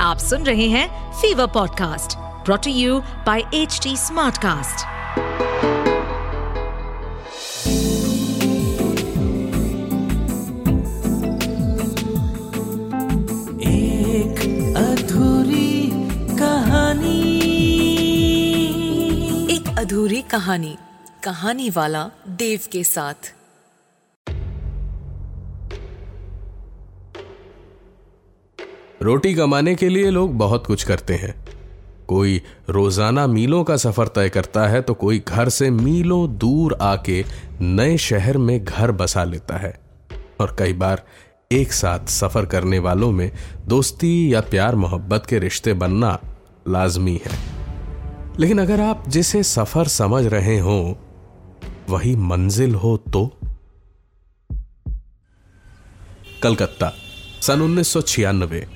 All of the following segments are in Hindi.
आप सुन रहे हैं Fever podcast brought to you by H Smartcast. एक अधूरी कहानी एक अधूरी कहानी कहानी वाला देव के साथ रोटी कमाने के लिए लोग बहुत कुछ करते हैं। कोई रोज़ाना मीलों का सफ़र तय करता है तो कोई घर से मीलों दूर आके नए शहर में घर बसा लेता है। और कई बार एक साथ सफ़र करने वालों में दोस्ती या प्यार मोहब्बत के रिश्ते बनना लाजमी है। लेकिन अगर आप जिसे सफ़र समझ रहे हो, वही मंजिल हो तो? कलकत्ता, सन उन्नीस सौ छियानबे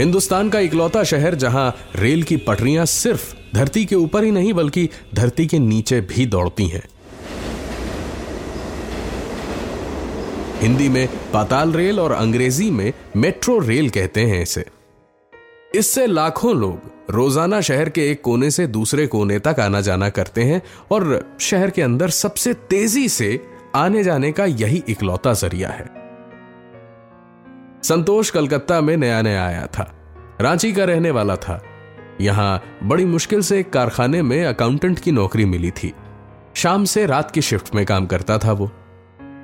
हिंदुस्तान का इकलौता शहर जहाँ रेल की पटरियाँ सिर्फ़ धरती के ऊपर ही नहीं, बल्कि धरती के नीचे भी दौड़ती हैं। हिंदी में पाताल रेल और अंग्रेज़ी में मेट्रो रेल कहते हैं इसे। इससे लाखों लोग रोज़ाना शहर के एक कोने से दूसरे कोने तक आना जाना करते हैं और शहर के अंदर सबसे तेज़ी से आने जाने का यही इकलौता ज़रिया है। संतोष कलकत्ता में नया नया आया था। रांची का रहने वाला था। यहाँ बड़ी मुश्किल से एक कारखाने में अकाउंटेंट की नौकरी मिली थी। शाम से रात की शिफ्ट में काम करता था वो।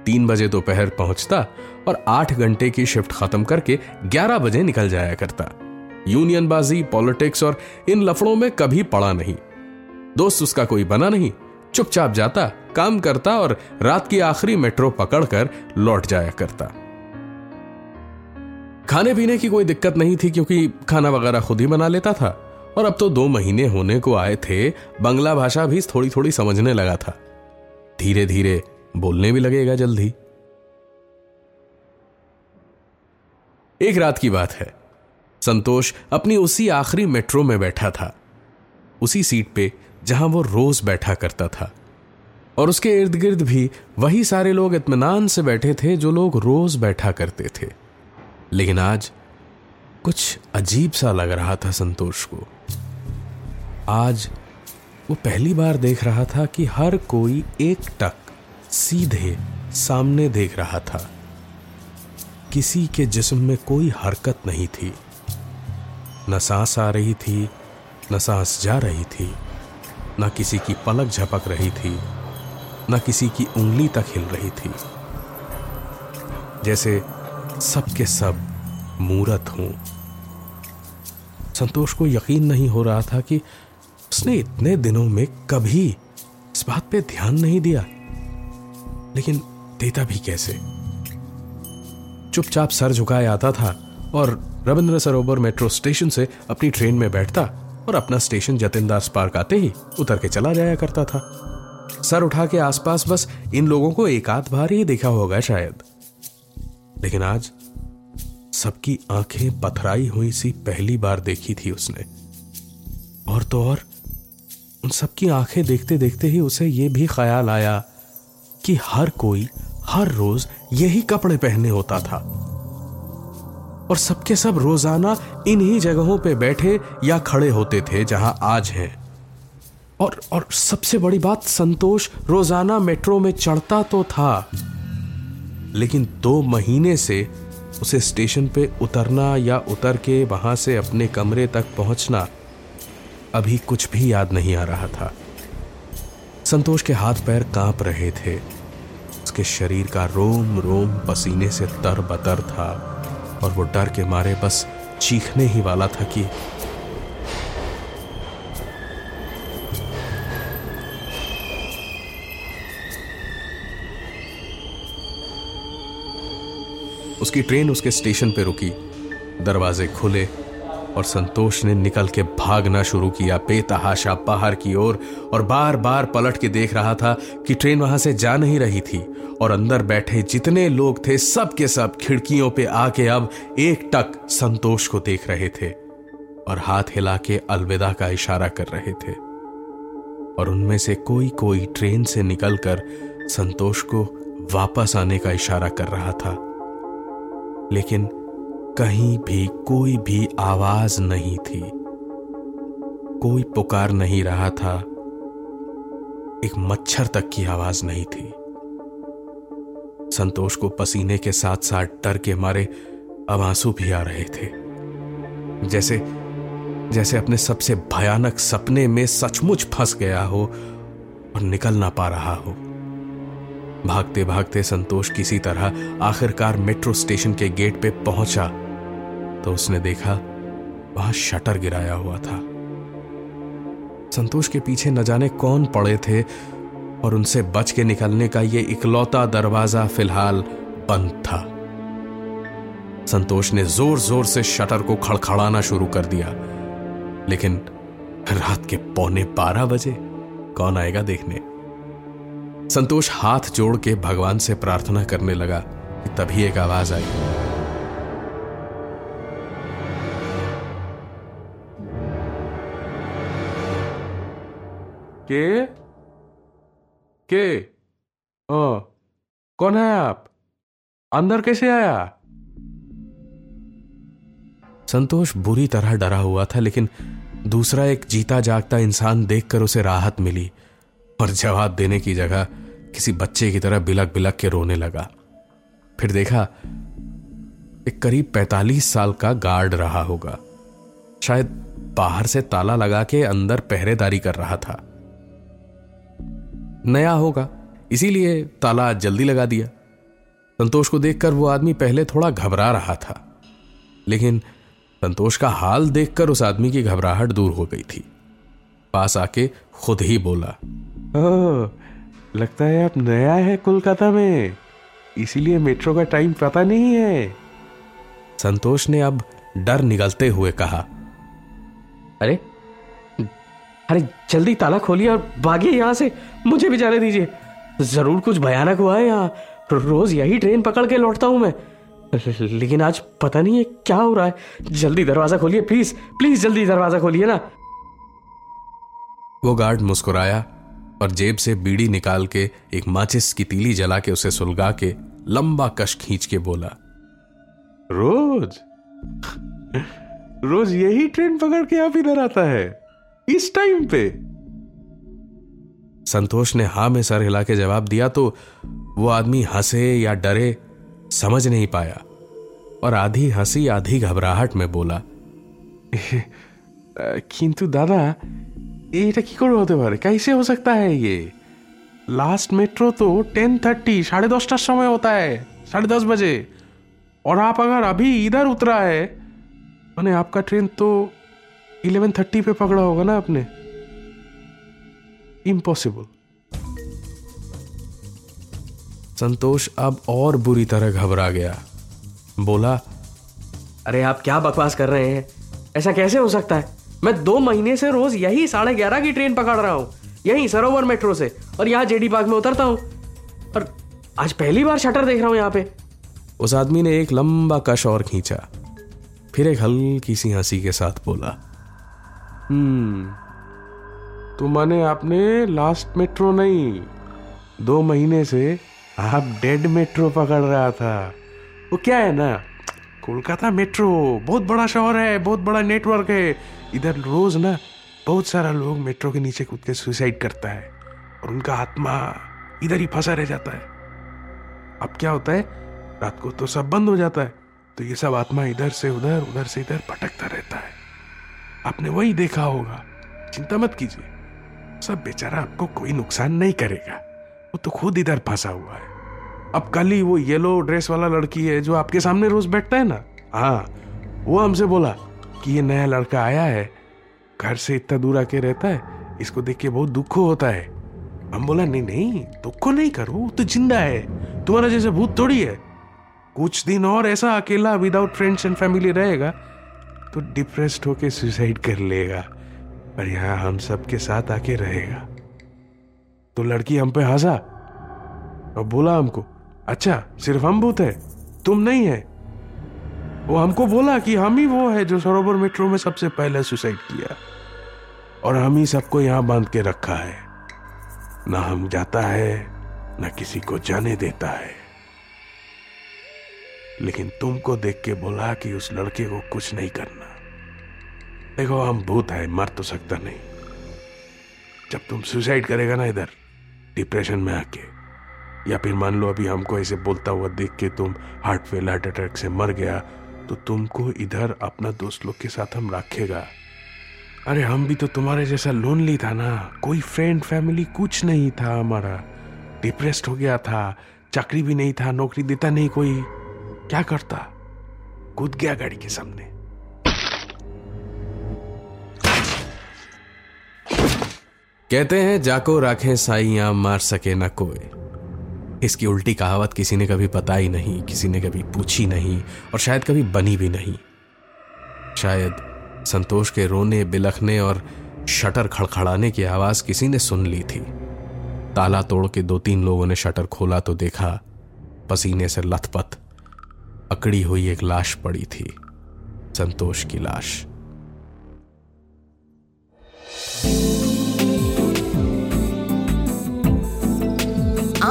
तीन बजे दोपहर तो पहुँचता और आठ घंटे की शिफ्ट खत्म करके ग्यारह बजे निकल जाया करता। यूनियनबाजी पॉलिटिक्स और इन लफड़ों में कभी पड़ा नहीं। दोस्त उसका कोई बना नहीं, चुपचाप जाता, काम करता और रात की आखिरी मेट्रो पकड़कर लौट जाया करता। खाने पीने की कोई दिक्कत नहीं थी क्योंकि खाना वगैरह खुद ही बना लेता था। और अब तो दो महीने होने को आए थे, बंगला भाषा भी थोड़ी थोड़ी समझने लगा था। धीरे धीरे बोलने भी लगेगा जल्दी। एक रात की बात है। संतोष अपनी उसी आखिरी मेट्रो में बैठा था। उसी सीट पे जहाँ वो रोज बैठा करता था। और उसके इर्द गिर्द भी वही सारे लोग इतमान से बैठे थे जो लोग रोज बैठा करते थे। लेकिन आज कुछ अजीब सा लग रहा था संतोष को। आज वो पहली बार देख रहा था कि हर कोई एक टक सीधे सामने देख रहा था। किसी के जिस्म में कोई हरकत नहीं थी। न सांस आ रही थी, न सांस जा रही थी, न किसी की पलक झपक रही थी, न किसी की उंगली तक हिल रही थी। जैसे सब के सब मूरत हूँ। संतोष को यकीन नहीं हो रहा था कि उसने इतने दिनों में कभी इस बात पे ध्यान नहीं दिया। लेकिन देता भी कैसे? चुपचाप सर झुकाए आता था और रविंद्र सरोवर मेट्रो स्टेशन से अपनी ट्रेन में बैठता और अपना स्टेशन जतिनदास पार्क आते ही उतर के चला जाया करता था। सर उठा के आसपास बस इन लोगों को एक आध बार ही देखा होगा शायद। लेकिन आज सबकी आँखें पथराई हुई सी पहली बार देखी थी उसने। और तो और, उन सबकी आँखें देखते देखते ही उसे यह भी ख्याल आया कि हर कोई, हर रोज यही कपड़े पहने होता था। और सबके सब रोज़ाना इन्हीं जगहों पे बैठे या खड़े होते थे जहाँ आज हैं। और और सबसे बड़ी बात, संतोष रोज़ाना मेट्रो में चढ़ता तो था। लेकिन दो महीने से उसे स्टेशन पे उतरना या उतर के वहाँ से अपने कमरे तक पहुँचना अभी कुछ भी याद नहीं आ रहा था। संतोष के हाथ पैर काँप रहे थे। उसके शरीर का रोम रोम पसीने से तर बतर था और वो डर के मारे बस चीखने ही वाला था कि उसकी ट्रेन उसके स्टेशन पे रुकी। दरवाजे खुले और संतोष ने निकल के भागना शुरू किया बेतहाशा बाहर की ओर और, और बार बार पलट के देख रहा था कि ट्रेन वहाँ से जा नहीं रही थी और अंदर बैठे जितने लोग थे सब के सब खिड़कियों पे आके अब एक टक संतोष को देख रहे थे और हाथ हिला के अलविदा का इशारा कर रहे थे। और उनमें से कोई कोई ट्रेन से निकलकर संतोष को वापस आने का इशारा कर रहा था। लेकिन कहीं भी कोई भी आवाज़ नहीं थी। कोई पुकार नहीं रहा था। एक मच्छर तक की आवाज़ नहीं थी। संतोष को पसीने के साथ साथ डर के मारे अब आँसू भी आ रहे थे। जैसे जैसे अपने सबसे भयानक सपने में सचमुच फंस गया हो और निकल ना पा रहा हो। भागते भागते संतोष किसी तरह आखिरकार मेट्रो स्टेशन के गेट पे पहुँचा तो उसने देखा, वहाँ शटर गिराया हुआ था। संतोष के पीछे न जाने कौन पड़े थे और उनसे बच के निकलने का यह इकलौता दरवाज़ा फ़िलहाल बंद था। संतोष ने ज़ोर ज़ोर से शटर को खड़खड़ाना शुरू कर दिया, लेकिन रात के पौने बारह बजे कौन आएगा देखने? संतोष हाथ जोड़ के भगवान से प्रार्थना करने लगा कि तभी एक आवाज़ आई। के? के? ओ कौन है आप? अंदर कैसे आया? संतोष बुरी तरह डरा हुआ था लेकिन दूसरा एक जीता जागता इंसान देखकर उसे राहत मिली और जवाब देने की जगह किसी बच्चे की तरह बिलक बिलक के रोने लगा। फिर देखा एक करीब 45 साल का गार्ड रहा होगा। शायद बाहर से ताला लगा के अंदर पहरेदारी कर रहा था। नया होगा इसीलिए ताला जल्दी लगा दिया। संतोष को देखकर वो आदमी पहले थोड़ा घबरा रहा था लेकिन संतोष का हाल देखकर उस आदमी की घबराहट दूर हो गई थी। पास आके खुद ही बोला ओ, लगता है आप नया है कोलकाता में। इसीलिए मेट्रो का टाइम पता नहीं है। संतोष ने अब डर निगलते हुए कहा। अरे अरे जल्दी ताला खोलिए और भागिए यहाँ से मुझे भी जाने दीजिए। ज़रूर कुछ भयानक हुआ है यहाँ। रोज यही ट्रेन पकड़ के लौटता हूँ मैं। लेकिन आज पता नहीं है क्या हो रहा है। जल्दी दरवाज़ा खोलिए प्लीज़ प्लीज़ जल्दी दरवाज़ा खोलिए ना। वो गार्ड मुस्कुराया। और जेब से बीड़ी निकाल के एक माचिस की तीली जला के उसे सुलगा के लंबा कश खींच के बोला रोज? रोज यही ट्रेन पकड़ के आप इधर आता है? इस टाइम पे? संतोष ने हा में सर हिला के जवाब दिया तो वो आदमी हंसे या डरे समझ नहीं पाया और आधी हँसी आधी घबराहट में बोला किंतु दादा এটা কি করে হতে পারে कैसे हो सकता है ये लास्ट मेट्रो तो टेन थर्टी साढ़े दसटार समय होता है साढ़े दस बजे और आप अगर अभी इधर उतरा है मैंने आपका ट्रेन तो इलेवन थर्टी पे पकड़ा होगा ना आपने इम्पॉसिबल संतोष अब और बुरी तरह घबरा गया बोला अरे आप क्या बकवास कर रहे हैं ऐसा कैसे हो सकता है मैं दो महीने से रोज यही साढ़े ग्यारह की ट्रेन पकड़ रहा हूँ। यही सरोवर मेट्रो से और यहाँ जेडी पार्क में उतरता हूँ। और आज पहली बार शटर देख रहा हूँ यहाँ पे। उस आदमी ने एक लंबा कश और खींचा। फिर एक हल्की सी हँसी के साथ बोला हम्म तो माने आपने लास्ट मेट्रो नहीं, दो महीने से आप डेड मेट्रो पकड़ रहा था। वो क्या है ना? कोलकाता मेट्रो, बहुत बड़ा शहर है, बहुत बड़ा नेटवर्क है। इधर रोज ना, बहुत सारा लोग मेट्रो के नीचे कूद के सुसाइड करता है, और उनका आत्मा इधर ही फंसा रह जाता है। अब क्या होता है? रात को तो सब बंद हो जाता है तो ये सब आत्मा इधर से उधर उधर से इधर भटकता रहता है। आपने वही देखा होगा। चिंता मत कीजिए, सब बेचारा आपको कोई नुकसान नहीं करेगा। वो तो खुद इधर फंसा हुआ है। अब कल ही वो येलो ड्रेस वाला लड़की है जो आपके सामने रोज बैठता है ना? हाँ वो हमसे बोला कि ये नया लड़का आया है, घर से इतना दूर आके रहता है, इसको देख के बहुत दुख होता है। हम बोला, नहीं नहीं, दुख नहीं करो तो ज़िंदा है, तुम्हारा जैसे भूत थोड़ी है। कुछ दिन और ऐसा अकेला विदाउट फ्रेंड्स एंड फैमिली रहेगा तो डिप्रेस्ड होके सुसाइड कर लेगा, और यहाँ हम सबके साथ आके रहेगा। तो लड़की हम पे हंसा और बोला हमको अच्छा सिर्फ़ हम भूत है? तुम नहीं है? वो हमको बोला कि हम ही वो है जो सरोवर मेट्रो में सबसे पहले सुसाइड किया। और हम ही सबको यहाँ बाँध के रखा है। ना हम जाता है, ना किसी को जाने देता है। लेकिन तुमको देख के बोला कि उस लड़के को कुछ नहीं करना। देखो, हम भूत है, मर तो सकता नहीं। जब तुम सुसाइड करेगा ना इधर, डिप्रेशन में आके। या फिर मान लो अभी हमको ऐसे बोलता हुआ देख के तुम हार्ट फेल हार्ट अटैक से मर गया तो तुमको इधर अपना दोस्त लोग के साथ हम रखेगा। अरे हम भी तो तुम्हारे जैसा लोनली था ना। कोई फ्रेंड फैमिली कुछ नहीं था हमारा। डिप्रेस्ड हो गया था, चाकरी भी नहीं था, नौकरी देता नहीं कोई। क्या करता? कूद गया गाड़ी के सामने। कहते हैं, जाको राखे साइया, मार सके ना कोई। इसकी उल्टी कहावत किसी ने कभी ही नहीं, किसी ने कभी पूछी नहीं, और शायद कभी बनी भी नहीं। शायद संतोष के रोने, बिलखने और शटर खड़खड़ाने की आवाज़ किसी ने सुन ली थी। ताला तोड़ के दो तीन लोगों ने शटर खोला तो देखा पसीने से लथपथ, अकड़ी हुई एक लाश पड़ी थी, संतोष की लाश।